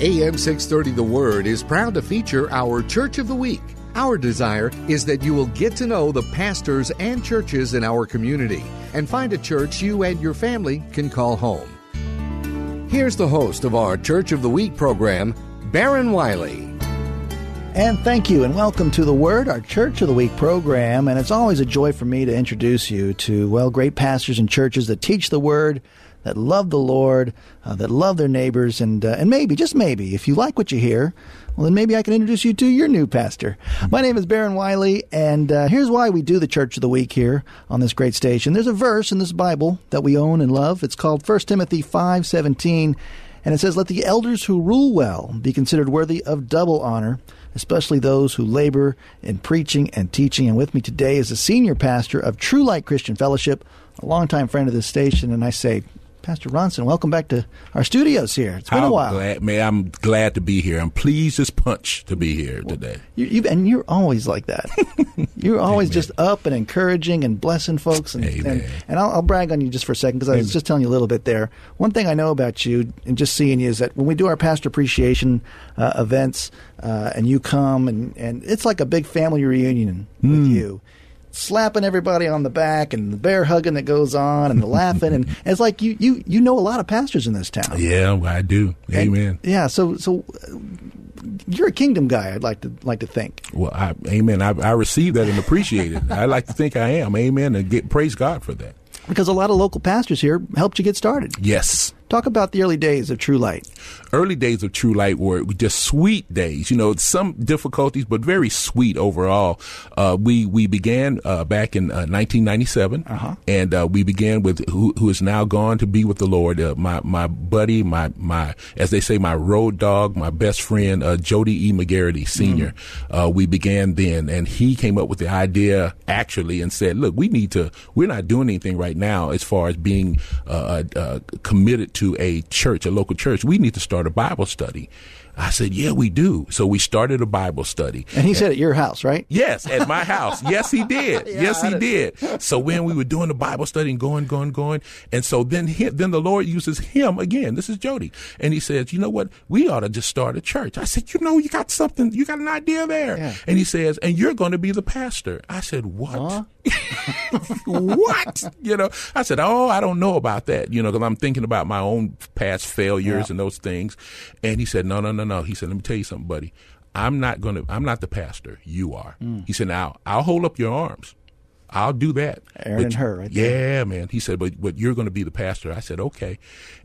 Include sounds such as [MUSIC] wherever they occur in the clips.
AM 630 The Word is proud to feature our Church of the Week. Our desire is that you will get to know the pastors and churches in our community and find a church you and your family can call home. Here's the host of our Church of the Week program, Baron Wiley. And thank you, and welcome to The Word, our Church of the Week program. And it's always a joy for me to introduce you to, well, great pastors and churches that teach the Word, that love the Lord, uh, that love their neighbors, and, uh, and maybe, just maybe, if you like what you hear, well, then maybe I can introduce you to your new pastor. My name is Baron Wiley, and uh, here's why we do the Church of the Week here on this great station. There's a verse in this Bible that we own and love. It's called 1 Timothy 5.17, and it says, Let the elders who rule well be considered worthy of double honor, especially those who labor in preaching and teaching. And with me today is the senior pastor of True Light Christian Fellowship, a longtime friend of this station, and I say, Pastor Ronson, welcome back to our studios here. It's been I'm a while. Glad, man, I'm glad to be here. I'm pleased as punch to be here today. You, you, and you're always like that. [LAUGHS] You're always just up and encouraging and blessing folks. And Amen. and, and I'll, I'll brag on you just for a second because I was just telling you a little bit there. One thing I know about you and just seeing you is that when we do our pastor appreciation uh, events uh, and you come and, and it's like a big family reunion Hmm. with you. Slapping everybody on the back and the bear hugging that goes on and the laughing and [LAUGHS] it's like you, you you know a lot of pastors in this town. Yeah, I do. And- Amen. yeah, so so uh, you're a kingdom guy. I'd like to like to think. Well, I, amen. I, I receive that and appreciate it. I like to think I am. Amen. And get praise God for that. because a lot of local pastors here helped you get started. Yes. Talk about the early days of True Light. Early days of True Light were just sweet days. You know, some difficulties, but very sweet overall. Uh, we we began uh, back in uh, 1997, and uh, we began with who, who is now gone to be with the Lord. Uh, my my buddy, my my as they say, my road dog, my best friend, uh, Jody E. McGarity Senior. Uh, we began then, and he came up with the idea actually and said, "Look, we need to. We're not doing anything right now as far as being uh, uh, committed to a church, a local church. We need to start a Bible study." I said, "Yeah, we do." So we started a Bible study. And he said at your house, right? Yes, at my house. [LAUGHS] Yes, he did. yes, he did. So when we were doing the Bible study and going, going, going, and so then he, then the Lord uses him again. This is Jody, and he says, "You know what? We ought to just start a church." I said, "You know, you got something. You got an idea there." Yeah. And he says, "And you're going to be the pastor." I said, "What?" [LAUGHS] what? You know, I said, Oh, I don't know about that, you know, because I'm thinking about my own past failures Yeah. and those things. And he said, No, no, no, no. He said, Let me tell you something, buddy. I'm not going to, I'm not the pastor. You are. He said, Now, I'll hold up your arms. I'll do that. Aaron But and her right yeah, man. He said, but but you're going to be the pastor. I said, okay.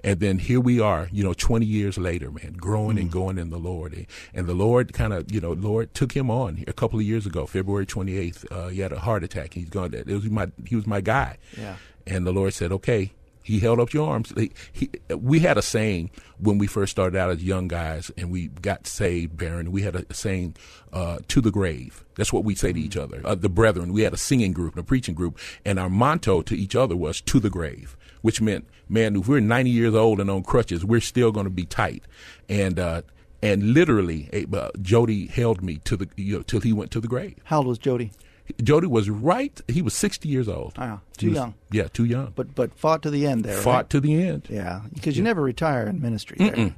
And then here we are, you know, 20 years later, man, growing Mm. and going in the Lord. And the Lord kind of, you know, Lord took him on a couple of years ago, February 28th. Uh, he had a heart attack. He's gone. It was my he was my guy. Yeah. And the Lord said, okay. He held up your arms. He, he, we had a saying when we first started out as young guys and we got saved, Baron. We had a saying, uh, to the grave. That's what we say to each other. Uh, the brethren, we had a singing group and a preaching group. And our motto to each other was to the grave, which meant, man, if we're 90 years old and on crutches, we're still going to be tight. And, uh, and literally, eh, uh, Jody held me to the, you know, till he went to the grave. How old was Jody? Jody was right. He was 60 years old. Wow, too was- young. Yeah, too young. But but fought to the end there. Fought right? to the end. Yeah, because you never retire in ministry. There.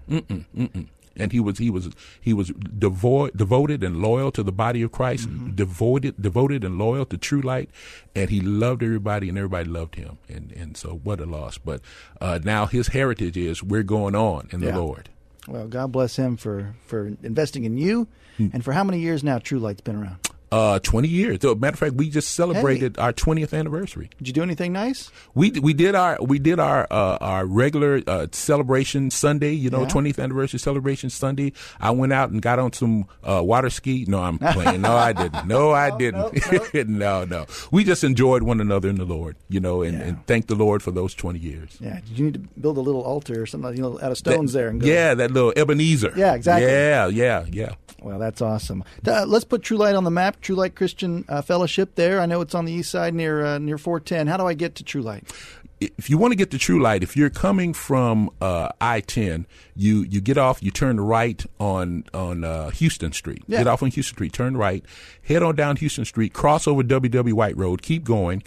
and he was he was he was devoid, devoted and loyal to the body of Christ, devoted devoted and loyal to True Light, and he loved everybody and everybody loved him, and and so what a loss. But uh, now his heritage is we're going on in Yeah. the Lord. Well, God bless him for for investing in you, Hmm. and for how many years now True Light's been around. Uh, 20 years. So, matter of fact, we just celebrated our 20th anniversary. Did you do anything nice? We we did our we did our uh, our regular uh, celebration Sunday. You know, Yeah. 20th anniversary celebration Sunday. I went out and got on some uh, water ski. No, I'm playing. No, I didn't. No, [LAUGHS] I didn't. [LAUGHS] no, no. We just enjoyed one another in the Lord. You know, and, Yeah. and thank the Lord for those 20 years. Yeah. Did you need to build a little altar or something, you know, out of stones That- there and go? Yeah, that little Ebenezer. Yeah, exactly. Yeah, yeah, yeah. Well, that's awesome. Uh, let's put True Light on the map. True Light Christian uh, Fellowship there. I know it's on the east side near uh, near 410. How do I get to True Light? if you want to get to True Light, if you're coming from uh, I-10, you you get off, you turn right on on uh, Houston Street. Yeah. Get off on Houston Street, turn right, head on down Houston Street, cross over WW White Road, keep going.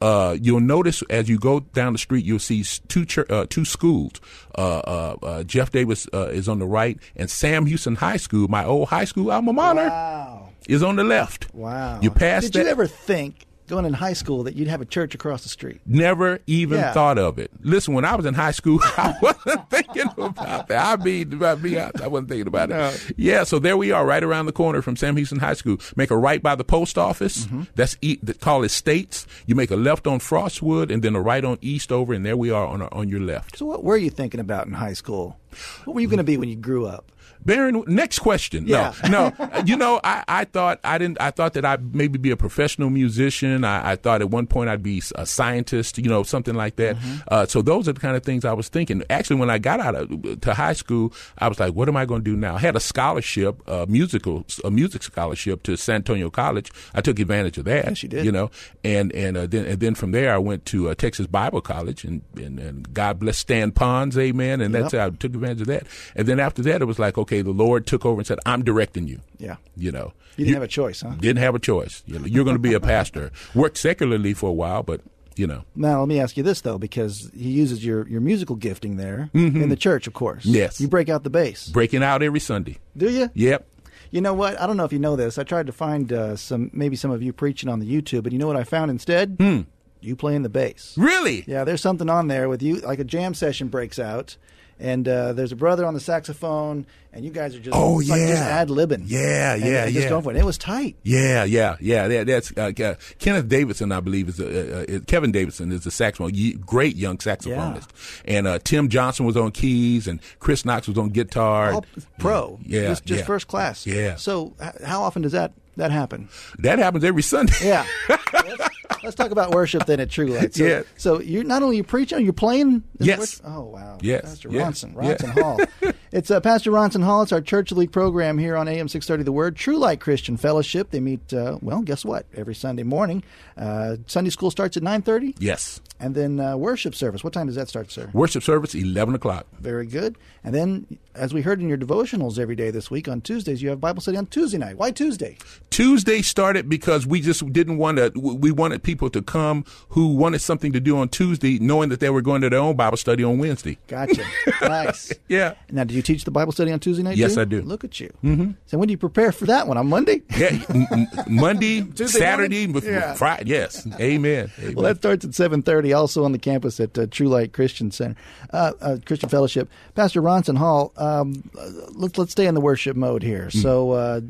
Uh, you'll notice as you go down the street, you'll see two chur- uh, two schools. Uh, uh, uh, Jeff Davis uh, is on the right, and Sam Houston High School, my old high school alma mater, Wow. Is on the left. Wow. You pass Did that. you ever think, going in high school, that you'd have a church across the street? Never even Yeah. thought of it. Listen, when I was in high school, [LAUGHS] I wasn't thinking about that. I mean, about me, I, I wasn't thinking about it. Yeah, so there we are, right around the corner from Sam Houston High School. Make a right by the post office. Mm-hmm. That's e- that call it States. You make a left on Frostwood, and then a right on Eastover, and there we are on our, on your left. So, what were you thinking about in high school? What were you going to be when you grew up? Baron, next question. Yeah. No, no. [LAUGHS] you know, I, I thought I didn't. I thought that I'd maybe be a professional musician. I, I thought at one point I'd be a scientist. You know, something like that. Mm-hmm. Uh, so those are the kind of things I was thinking. Actually, when I got out of to high school, I was like, "What am I going to do now?" I had a scholarship, a musical, a music scholarship to San Antonio College. I took advantage of that. Yes, you did. You know, and and uh, then and then from there I went to uh, Texas Bible College, and, and and God bless Stan Pons, Amen. And that's how I took advantage of that. And then after that, it was like, okay, the Lord took over and said, "I'm directing you." Yeah. You know, You didn't have a choice, huh? Didn't have a choice. You know, you're going to be a [LAUGHS] pastor. Worked secularly for a while, but you know, Now, let me ask you this, though, because he uses your, your musical gifting there in the church, of course. Mm-hmm. Yes. You break out the bass. breaking out every Sunday. Do you? Yep. You know what? I don't know if you know this. I tried to find uh, some, maybe some of you preaching on the YouTube, but you know what I found instead? Hmm. You playing the bass. Really? Yeah, there's something on there with you, like a jam session breaks out, and uh, there's a brother on the saxophone, and you guys are just, Oh, like just yeah. ad libbing. Yeah, And- yeah, and just yeah. going for it. It was tight. Yeah, yeah, yeah. That, that's uh, uh, Kenneth Davidson, I believe, is a, Kevin Davidson is a saxophone, great young saxophonist, and uh, Tim Johnson was on keys, and Chris Knox was on guitar. All pro. Yeah, Just, just yeah. first class. Yeah. So, h- how often does that, that happen? That happens every Sunday. Yeah. [LAUGHS] let's, talk about worship then at True Light. So, Yeah. so you're not only you preaching, you're playing. Yes. Oh wow. Yes. Pastor Yeah. Ronson. Ronson Hall. [LAUGHS] It's uh, Pastor Ronson Hall. It's our Church League program here on AM 630 The Word. True Light Christian Fellowship. They meet. Uh, well, guess what? Every Sunday morning. Uh, Sunday school starts at 9:30, Yes. and then uh, worship service. What time does that start, sir? Worship service, eleven o'clock. Very good. And then, as we heard in your devotionals every day this week on Tuesdays, you have Bible study on Tuesday night. Why Tuesday? Tuesday started because we just didn't want to. We wanted people to come who wanted something to do on Tuesday, knowing that they were going to their own Bible study on Wednesday. Gotcha. nice. [LAUGHS] Yeah. Now, do you teach the Bible study on Tuesday night? Yes, too? I do. Look at you. Mm-hmm. So, when do you prepare for that one? On Monday? [LAUGHS] Yeah, m- Monday, [LAUGHS] Tuesday Saturday, morning? Yeah. Friday. Yes, amen. amen. Well, that starts at seven thirty. Also on the campus at uh, True Light Christian Center, uh, uh, Christian Fellowship. Pastor Ronson Hall. Um, uh, let's let's stay in the worship mode here. Mm. So, uh,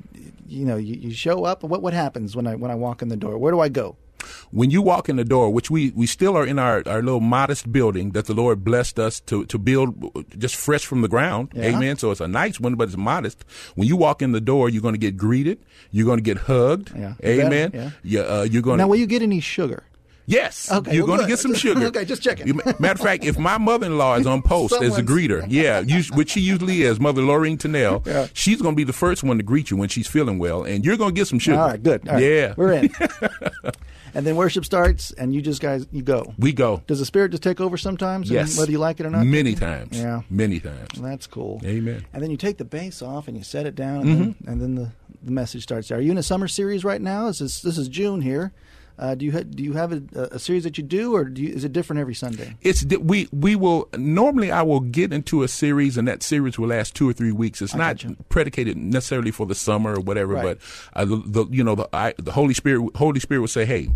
you know, you, you show up. What what happens when I when I walk in the door? Where do I go? when you walk in the door, which we, we still are in our, our little modest building that the Lord blessed us to, to build just fresh from the ground. Yeah. Amen. So it's a nice one, but it's modest. When you walk in the door, you're going to get greeted. You're going to get hugged. Yeah. Amen. Yeah. uh, you're going Now, will you get any sugar? Yes. Okay, You're well, going to get some [LAUGHS] sugar. Okay, just checking. You- Matter of fact, if my mother-in-law is on post as a greeter, [LAUGHS] yeah, us- which she usually is, Mother Lorraine Tennell, Yeah. she's going to be the first one to greet you when she's feeling well, and you're going to get some sugar. All right, good. All right, Yeah. we're in. [LAUGHS] and then worship starts, and you just guys you go. we go. Does the Spirit just take over sometimes? Yes. whether you like it or not. Many times. Yeah. Many times. That's cool. Amen. And then you take the bass off and you set it down, and, mm-hmm. then, and then the, the message starts. Are you in a summer series right now? This is this is June here. Uh, do you ha- do you have a, a series that you do, or do you, is it different every Sunday? It's di- we we will normally I will get into a series and that series will last two or three weeks. It's not gotcha. predicated necessarily for the summer or whatever, Right. but uh, the, the you know the I, the Holy Spirit Holy Spirit will say, hey,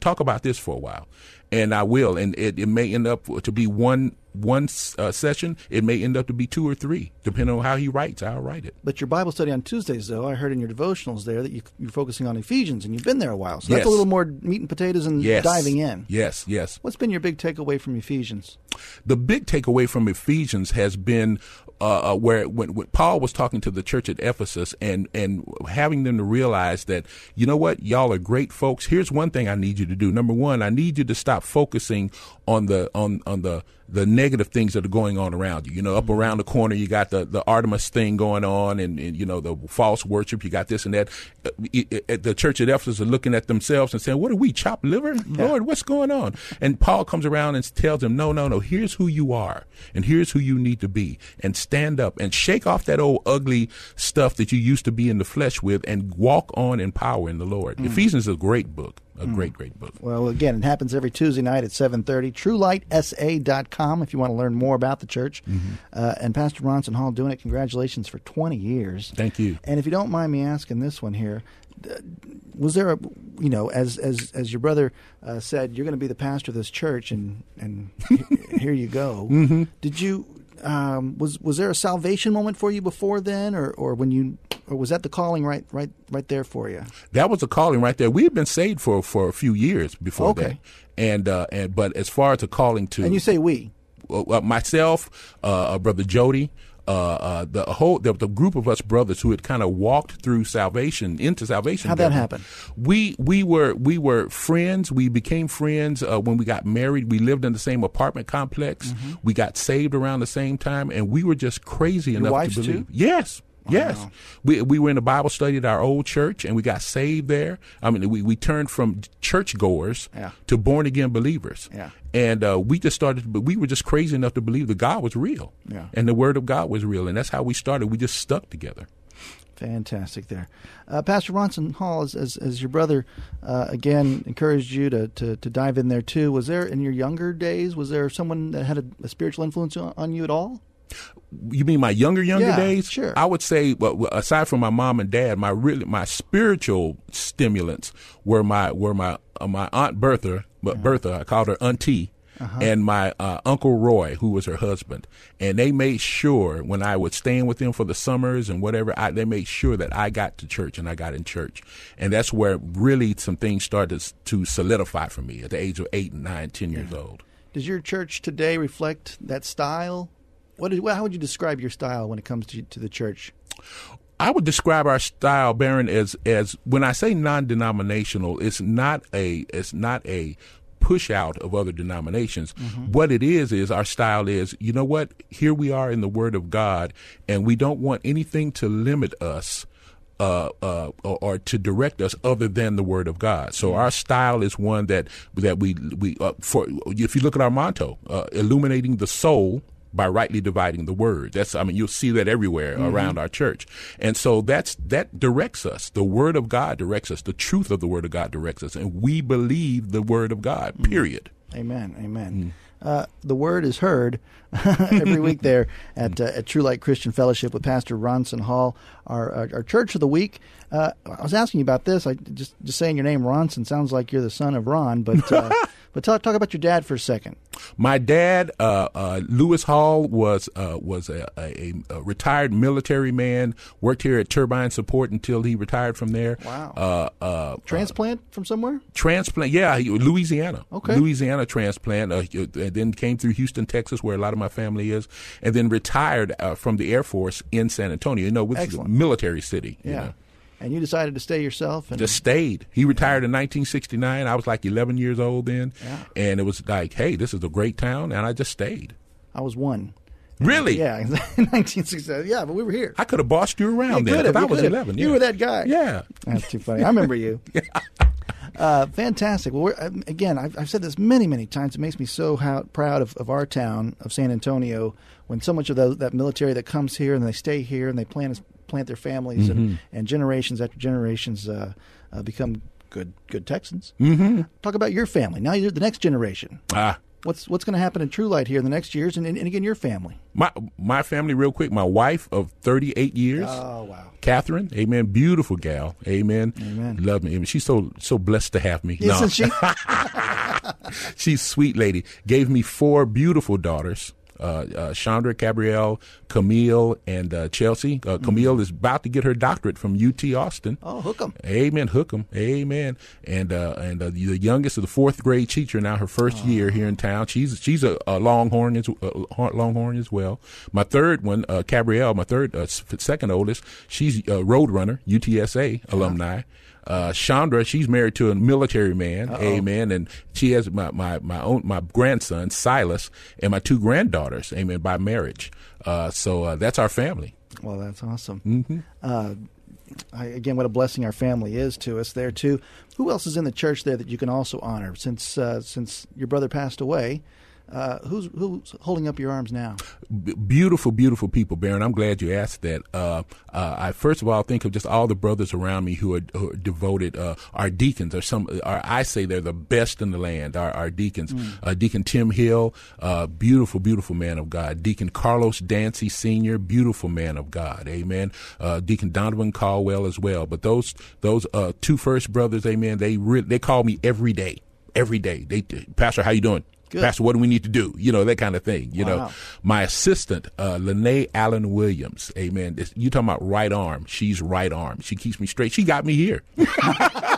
talk about this for a while, and I will, and it, it may end up to be one one uh, session, it may end up to be two or three, depending on how he writes. I'll write it. But your Bible study on Tuesdays, though, I heard in your devotionals there that you, you're focusing on Ephesians, and you've been there a while. So Yes. that's a little more meat and potatoes and Yes. diving in. Yes, yes. What's been your big takeaway from Ephesians? the big takeaway from Ephesians has been uh, uh, where when, when Paul was talking to the church at Ephesus and and having them to realize that you know what y'all are great folks. Here's one thing I need you to do. Number one, I need you to stop focusing on the on on the the negative things that are going on around you. You know, up around the corner, you got the, the Artemis thing going on and, and, you know, the false worship. You got this and that. Uh, it- it- the church at Ephesus are looking at themselves and saying, what are we, chopped liver? Lord, what's going on? And Paul comes around and tells them, no, no, no, here's who you are and here's who you need to be and stand up and shake off that old ugly stuff that you used to be in the flesh with and walk on in power in the Lord. Ephesians is a great book, a great, great book. Well, again, it happens every Tuesday night at 7.30. TrueLightSA.com if you want to learn more about the church. Mm-hmm. Uh, and Pastor Ronson Hall doing it. Congratulations for 20 years. Thank you. And if you don't mind me asking this one here, uh, was there a, you know, as as as your brother uh, said, you're going to be the pastor of this church, and and [LAUGHS] here you go. Mm-hmm. Did you um, was was there a salvation moment for you before then, or or when you, or was that the calling right right right there for you? that was a calling right there. We had been saved for for a few years before Okay. that, and uh, and but as far as a calling to And you say we. uh, myself, uh, brother Jody, uh, uh, the whole the, the group of us brothers who had kind of walked through salvation into salvation. How'd that together. happen? We we were we were friends. We became friends uh, when we got married. We lived in the same apartment complex. Mm-hmm. We got saved around the same time, and we were just crazy enough to believe. too? Yes. Yes, we we were in a Bible study at our old church, and we got saved there. I mean, we, we turned from churchgoers Yeah. to born again believers. Yeah. And uh, we just started, but we were just crazy enough to believe that God was real. Yeah. And the Word of God was real. And that's how we started. We just stuck together. Fantastic there. Uh, Pastor Ronson Hall, as, as, as your brother, uh, again, encouraged you to, to, to dive in there too. Was there, in your younger days, was there someone that had a, a spiritual influence on, on you at all? You mean my younger, younger Yeah, days? sure. I would say, well, aside from my mom and dad, my really, my spiritual stimulants were my, were my, uh, my aunt Bertha, but Bertha, I called her auntie. And my uh, uncle Roy, who was her husband, and they made sure when I would staying with them for the summers and whatever, I, they made sure that I got to church and I got in church, and that's where really some things started to solidify for me at the age of eight, nine, ten years old. Does your church today reflect that style? What is, well, how would you describe your style when it comes to, to the church? I would describe our style, Baron, as as when I say non-denominational, it's not a it's not a push out of other denominations. What it is is our style is, you know what? Here we are in the Word of God, and we don't want anything to limit us. Uh, uh, or, or to direct us other than the Word of God. So our style is one that that we we uh, for if you look at our motto, uh, illuminating the soul by rightly dividing the word. That's I mean you'll see that everywhere mm-hmm. around our church. And so that's that directs us. The word of God directs us. The truth of the word of God directs us and we believe the word of God. Mm. Period. Amen. Amen. Uh, the word is heard [LAUGHS] every week there [LAUGHS] at uh, at True Light Christian Fellowship with Pastor Ronson Hall, our our, our church of the week. Uh, I was asking you about this. I just just saying your name Ronson sounds like you're the son of Ron, but uh, [LAUGHS] but talk talk about your dad for a second. My dad, uh, uh, Lewis Hall, was uh, was a, a, a retired military man. Worked here at Turbine Support until he retired from there. Wow. Uh, uh, Transplant from somewhere? transplant. Yeah, Louisiana. Okay. Louisiana transplant. Uh, and then came through Houston, Texas, where a lot of my family is, and then retired uh, from the Air Force in San Antonio. You know, which is a military city. you Yeah. know. And you decided to stay yourself and Just stayed. He retired in 1969. I was like 11 years old then, Yeah. and it was like, hey, this is a great town, and I just stayed. I was one. Really? Yeah, [LAUGHS] in 1960. Yeah, but we were here. I could have bossed you around You then if I was could have. 11. You were that guy. Yeah. That's too funny. I remember you. [LAUGHS] Uh, fantastic. Well, we're, um, again, I've, I've said this many, many times. It makes me so how, proud of, of our town of San Antonio when so much of those, that military that comes here and they stay here and they plant plant their families Mm-hmm. and, and generations after generations uh, uh, become good good Texans. Mm-hmm. Talk about your family. Now you're the next generation. Ah. What's what's going to happen in True Light here in the next years and, and, and again your family. My my family, real quick. My wife of 38 years. Oh wow. Catherine, amen. Beautiful gal, amen. Amen. Love me. Amen. She's so so blessed to have me. Isn't No. she? [LAUGHS] She's sweet lady. Gave me four beautiful daughters. Uh, uh, Chandra, Gabrielle, Camille, and uh, Chelsea. Uh, Camille mm-hmm. is about to get her doctorate from UT Austin. Oh, hook 'em. Amen. Hook 'em. Amen. And uh, and uh, the youngest of the fourth grade teacher now, her first oh. year here in town. She's she's a, a Longhorn as Longhorn as well. My third one, Gabrielle, my third second oldest, she's a Roadrunner UTSA alumni. Uh, Chandra, she's married to a military man, Uh-oh. amen, and she has my, my, my own my grandson Silas and my two granddaughters, amen, by marriage. Uh, so uh, that's our family. Well, that's awesome. Mm-hmm. Uh, I, again, what a blessing our family is to us there too. Who else is in the church there that you can also honor? Since uh, since your brother passed away, uh, who's who's holding up your arms now? B- beautiful, beautiful people, Baron. I'm glad you asked that. Uh, uh, I first of all think of just all the brothers around me who are, who are devoted. Uh, our deacons are some. Are, I say they're the best in the land. Our, our deacons, mm. Deacon Tim Hill, uh, beautiful, beautiful man of God. Deacon Carlos Dancy Senior, beautiful man of God. Amen. Deacon Donovan Caldwell as well. But those those two first brothers, Amen. They re- they call me every day every day. They, Pastor, how you doing? Good. Pastor, what do we need to do? You know, that kind of thing. You wow. know, my assistant, uh, Lene Allen Williams, amen. This, you talking about right arm. She's right arm. She keeps me straight. She got me here. [LAUGHS]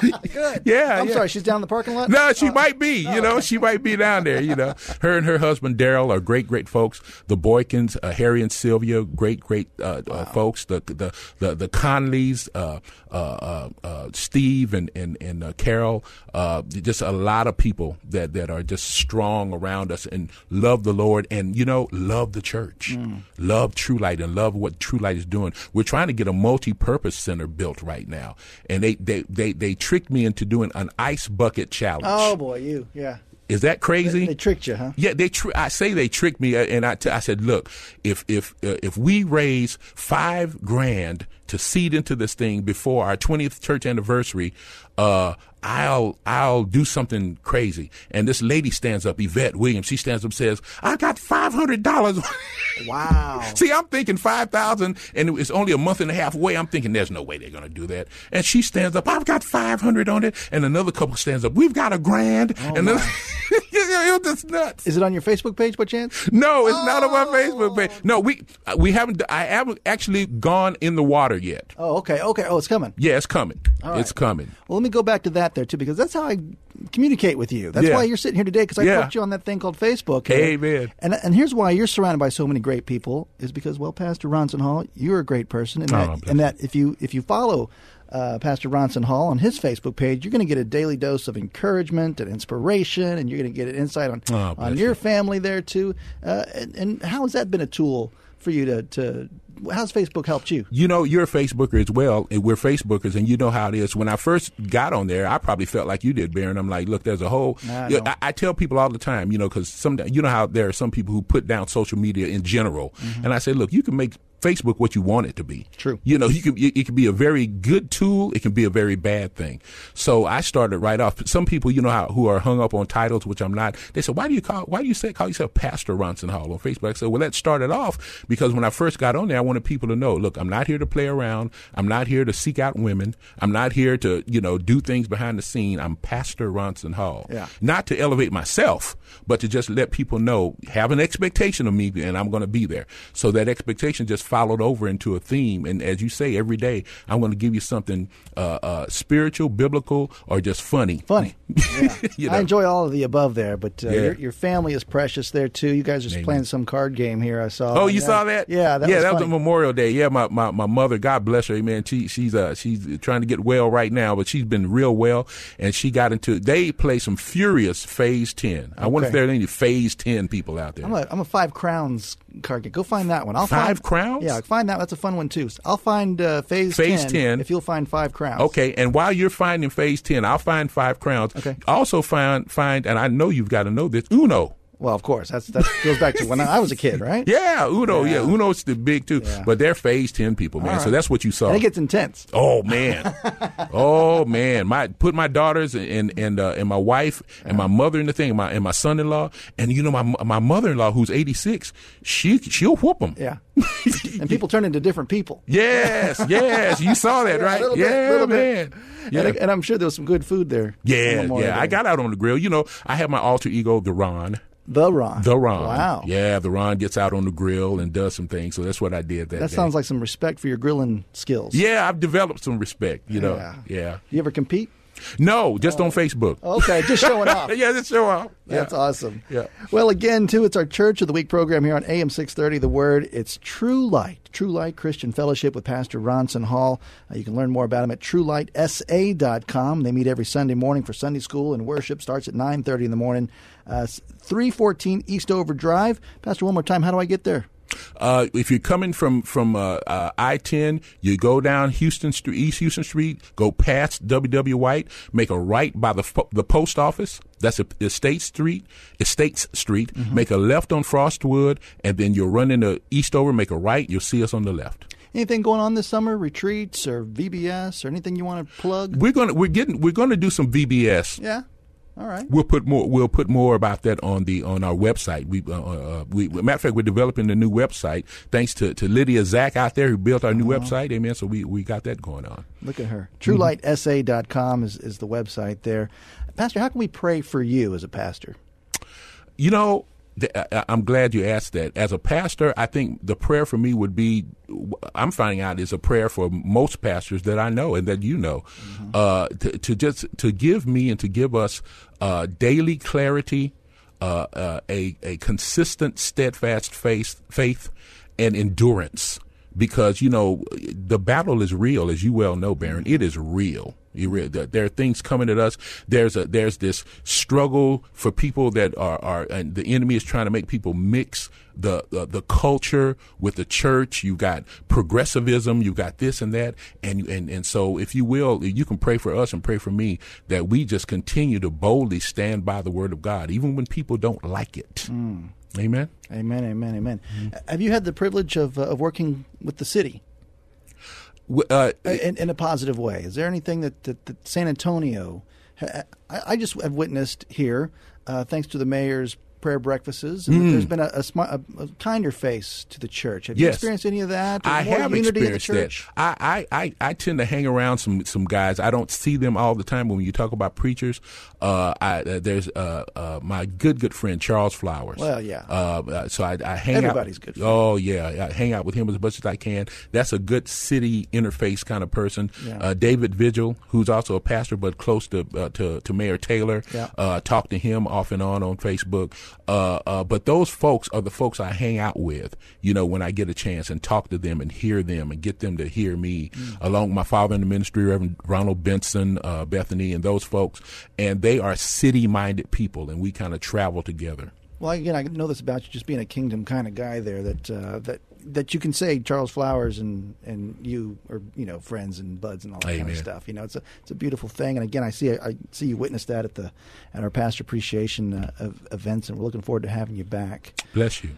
[LAUGHS] Good. Yeah. I'm yeah. sorry. She's down in the parking lot. No, she oh. might be. You oh, know, okay. she might be down there. You know, her and her husband Daryl are great, great folks. The Boykins, uh, Harry and Sylvia, great, great uh, uh wow. uh, folks. The the the the Conleys, uh, uh, Steve and and and Carol. just a lot of people that that are just strong around us and love the Lord and you know love the church, mm. love True Light and love what True Light is doing. We're trying to get a multi-purpose center built right now, and they they they they tricked me into doing an ice bucket challenge. Oh boy, you yeah. Is that crazy? They, they tricked you, huh? Yeah, they. Tr- I say they tricked me, uh, and I, t- I said, look, if if uh, if we raise five grand to seed into this thing before our twentieth church anniversary, uh, I'll I'll do something crazy. And this lady stands up, Yvette Williams. She stands up, and says, "I got five hundred dollars." [LAUGHS] Wow. See, I'm thinking five thousand, and it's only a month and a half away. I'm thinking there's no way they're going to do that. And she stands up, "I've got five hundred on it," and another couple stands up, "We've got a grand." Oh and then, [LAUGHS] it was nuts. Is it on your Facebook page, by chance? No, it's oh. not on my oh. Facebook page. No, we uh, we haven't. I haven't actually gone in the water yet. Oh, okay, okay. Oh, it's coming. Yeah, it's coming. It's coming. Well, let me go back to that there too, because that's how I communicate with you. That's yeah. why you're sitting here today, because I yeah. put you on that thing called Facebook. Amen. And and here's why you're surrounded by so many great people is because well, Pastor Ronson Hall, you're a great person, and oh, that, oh, and that if you if you follow. Uh, Pastor Ronson Hall on his Facebook page, you're going to get a daily dose of encouragement and inspiration, and you're going to get an insight on oh, on your you. family there too. Uh, and, and how has that been a tool for you to to how's Facebook helped you? You know, you're a Facebooker as well. We're Facebookers, and you know how it is. When I first got on there, I probably felt like you did, Baron. I'm like, look, there's a whole. I, you know, I, I tell people all the time, you know, because some, you know how there are some people who put down social media in general, mm-hmm. and I say, look, you can make Facebook what you want it to be. True. You know, you can it, can be a very good tool. It can be a very bad thing. So I started right off. Some people, you know, how, who are hung up on titles, which I'm not. They said, "Why do you call? Why do you say call yourself Pastor Ronson Hall on Facebook?" I said, "Well, that started off because when I first got on there, I wanted people to know, look, I'm not here to play around. I'm not here to seek out women. I'm not here to you know do things behind the scene. I'm Pastor Ronson Hall. Yeah. Not to elevate myself, but to just let people know, have an expectation of me, and I'm going to be there. So that expectation just followed over into a theme. And as you say, every day I'm going to give you something uh, uh, spiritual, biblical, or just funny. Funny. [LAUGHS] Yeah. you [LAUGHS] know? I enjoy all of the above there, but uh, yeah. your, your, family is precious there too. You guys are Amen. playing some card game here. I saw. Oh, you saw that? Yeah, that yeah, was that funny. was a Memorial Day. Yeah, my, my, my mother, God bless her, man. She she's uh she's trying to get well right now, but she's been real well, and she got into. They play some furious Phase Ten. I wonder if there are any Phase Ten people out there. I'm a, I'm a Five Crowns card game. Go find that one. I'll five find, crowns. Yeah, find that. That's a fun one too. I'll find uh, phase phase 10, 10 if you'll find five crowns. Okay, and while you're finding phase ten, I'll find five crowns. Okay. Also find find, and I know you've got to know this Uno. Well, of course, that's that goes back to when I was a kid, right? [LAUGHS] Yeah, Uno. Yeah, yeah Uno's the big too, yeah. but they're phase ten people, man. Right. So that's what you saw. And it gets intense. Oh man, [LAUGHS] oh man. My put my daughters and and uh, and my wife and my mother in the thing, my and my son in law, and you know my my mother in law who's eighty six. She she'll whoop them. Yeah. [LAUGHS] and people turn into different people. Yes, yes, you saw that, yeah, right? Yeah, bit, little man. Bit. Yeah. And, and, I'm sure there was some good food there. Yeah, yeah. I got out on the grill. You know, I have my alter ego, the Ron. The Ron. The Ron. Wow. Yeah, the Ron gets out on the grill and does some things. So that's what I did that That day. sounds like some respect for your grilling skills. Yeah, I've developed some respect, you know. Yeah. Yeah. You ever compete? No, just on Facebook. Okay, just showing off. [LAUGHS] yeah, just show off. That's yeah. awesome. Yeah. Well, again, too, it's our Church of the Week program here on AM 630. The Word, it's True Light, True Light Christian Fellowship with Pastor Ronson Hall. Uh, you can learn more about them at truelightsa.com. They meet every Sunday morning for Sunday school and worship. Starts at 9.30 in the morning. Uh, 314 Eastover Drive. Pastor, one more time, how do I get there? Uh, if you're coming from from uh, uh, I-10, you go down Houston Street, East Houston Street, go past WW White, make a right by the the post office. That's a, Estate Street, Estates Street. Make a left on Frostwood, and then you'll run into Eastover. Make a right. You'll see us on the left. Anything going on this summer? Retreats or VBS or anything you want to plug? We're gonna we're getting we're gonna do some VBS. Yeah. All right. We'll put more. We'll put more about that on the on our website. We, uh, uh, we matter of fact, we're developing a new website thanks to, to Lydia Zach out there who built our new website. Amen. So we, we got that going on. Look at her. TrueLightSA.com is, is the website there. Pastor, how can we pray for you as a pastor? You know, I- I'm glad you asked that. As a pastor, I think the prayer for me would be, I'm finding out is a prayer for most pastors that I know and that you know, uh, to, to just to give me and to give us uh, daily clarity, uh, uh, a a consistent, steadfast faith, faith, and endurance. Because you know the battle is real, as you well know, Baron. It is real. Re- there are things coming at us. There's a there's this struggle for people that are are and the enemy is trying to make people mix the the, the culture with the church. You got progressivism. You got this and that, and and and so if you will, you can pray for us and pray for me that we just continue to boldly stand by the word of God, even when people don't like it. Mm. Amen. Amen, amen, amen. Have you had the privilege of, uh, of working with the city Uh, in, in a positive way? Is there anything that, that, that San Antonio, I, I just have witnessed here, uh, thanks to the mayor's prayer breakfasts, and that there's been a, a, smi- a, a kinder face to the church. Have you Mm. Experienced any of that? I have experienced that. I, I, I, I tend to hang around some some guys. I don't see them all the time. When you talk about preachers, uh, I, uh, there's uh, uh, my good good friend Charles Flowers. Well, yeah. Uh, uh, so I, I hang Everybody's out. good friend. Oh yeah, I hang out with him as much as I can. That's a good city interface kind of person. Yeah. Uh, David Vigil, who's also a pastor but close to uh, to, to Mayor Taylor. Yeah. Uh, talk to him off and on on Facebook. Uh, uh, but those folks are the folks I hang out with. You know, when I get a chance and talk to them and hear them and get them to hear me, along with my father in the ministry, Reverend Ronald Benson, uh, Bethany, and those folks. And they are city-minded people, and we kind of travel together. Well, again, I know this about you, just being a kingdom kind of guy there. That uh, that that you can say Charles Flowers and and you are you know friends and buds and all that kind of stuff. You know, it's a it's a beautiful thing. And again, I see I see you witness that at the at our pastor appreciation uh, of events, and we're looking forward to having you back. Bless you.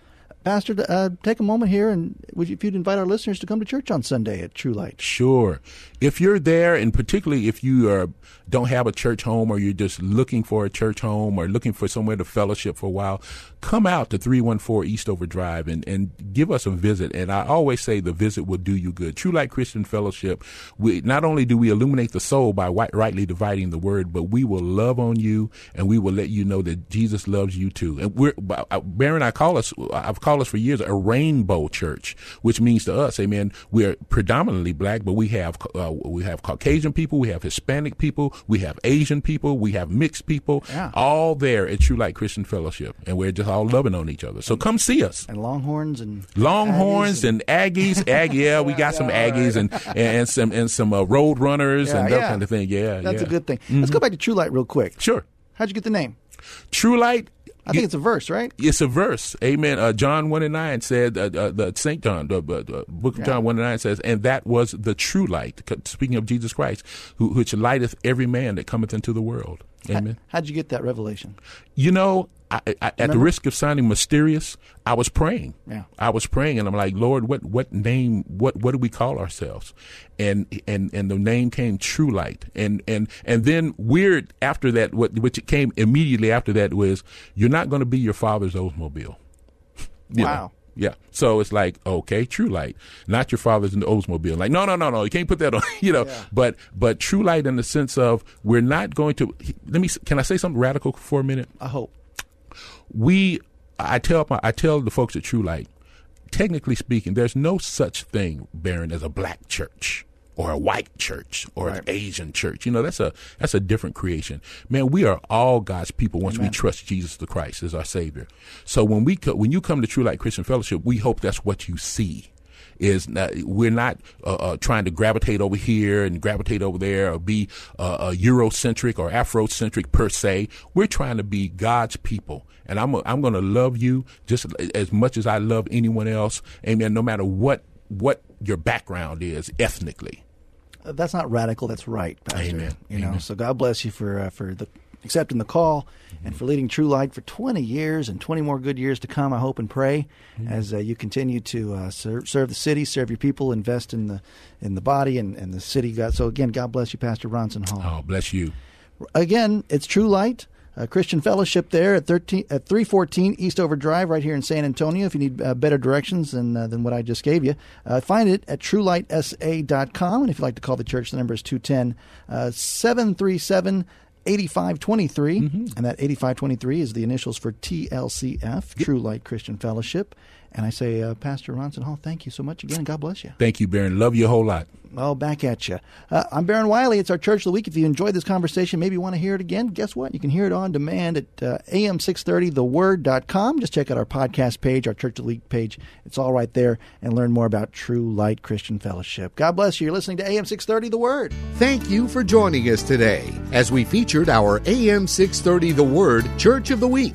Pastor, uh, take a moment here, and would you, if you'd invite our listeners to come to church on Sunday at True Light. Sure. If you're there, and particularly if you are, don't have a church home or you're just looking for a church home or looking for somewhere to fellowship for a while, come out to 314 Eastover Drive and, and give us a visit. And I always say the visit will do you good. True Light Christian Fellowship, we, not only do we illuminate the soul by wi- rightly dividing the word, but we will love on you and we will let you know that Jesus loves you too. And we're, uh, Baron, I call us, I've called us for years a rainbow church, which means to us, amen, we're predominantly black, but we have, uh, we have Caucasian people, we have Hispanic people, we have Asian people, we have mixed people, Yeah. all there at True Light Christian Fellowship. And we're just all loving on each other. So come see us. And Longhorns and Longhorns Aggies and Aggies, Ag, yeah, we [LAUGHS] got some Aggies and, and some and some uh, road runners Yeah, and that yeah. kind of thing. Yeah, That's yeah. a good thing. Let's go back to True Light real quick. Sure, How'd you get the name? True Light. I think it's a verse, right? It's a verse. Amen. Uh, John 1 and 9 said, uh, uh, the St. John, the uh, uh, book of John 1 and 9 says, and that was the true light, speaking of Jesus Christ, who, which lighteth every man that cometh into the world. Amen. How'd you get that revelation? You know, I, I, at the risk of sounding mysterious, I was praying. Yeah. I was praying, and I'm like, Lord, what what name? What what do we call ourselves? And and and the name came True Light, and and and then weird after that, what which came immediately after that was, you're not going to be your father's Oldsmobile. [LAUGHS] You know? Wow. Yeah. So it's like, okay, True Light, not your father's in the Oldsmobile. Like, no, no, no, no, you can't put that on, [LAUGHS] you know. Yeah. But but True Light in the sense of we're not going to. Let me. Can I say something radical for a minute? I hope. We, I tell my, I tell the folks at True Light, technically speaking, there's no such thing, Baron, as a black church or a white church or right. an Asian church. You know, that's a that's a different creation. Man, we are all God's people once Amen. we trust Jesus the Christ as our Savior. So when we co- when you come to True Light Christian Fellowship, we hope that's what you see. Is not, we're not uh, uh, trying to gravitate over here and gravitate over there or be uh, Eurocentric or Afrocentric per se. We're trying to be God's people, and I'm I'm going to love you just as much as I love anyone else. Amen. No matter what what your background is ethnically that's not radical. That's right, Pastor. Amen. You Amen. know, so God bless you for uh, for the accepting the call mm-hmm. and for leading True Light for 20 years and 20 more good years to come. I hope and pray mm-hmm. as uh, you continue to uh, serve, serve, the city, serve your people, invest in the in the body and, and the city. God. So again, God bless you, Pastor Ronson Hall. Oh, bless you. Again, it's True Light. Christian Fellowship there at 13 at 314 Eastover Drive right here in San Antonio. If you need uh, better directions than uh, than what I just gave you, uh, find it at truelightsa.com. And if you'd like to call the church, the number is 210 uh, 737 8523. Mm-hmm. And that 8523 is the initials for TLCF, yep. True Light Christian Fellowship. And I say, uh, Pastor Ronson Hall, thank you so much again, and God bless you. Thank you, Baron. Love you a whole lot. Well, back at you. Uh, I'm Baron Wiley. It's our Church of the Week. If you enjoyed this conversation, maybe you want to hear it again, guess what? You can hear it on demand at uh, am630theword.com. Just check out our podcast page, our Church of the Week page. It's all right there, and learn more about True Light Christian Fellowship. God bless you. You're listening to AM630 The Word. Thank you for joining us today as we featured our AM630 The Word Church of the Week.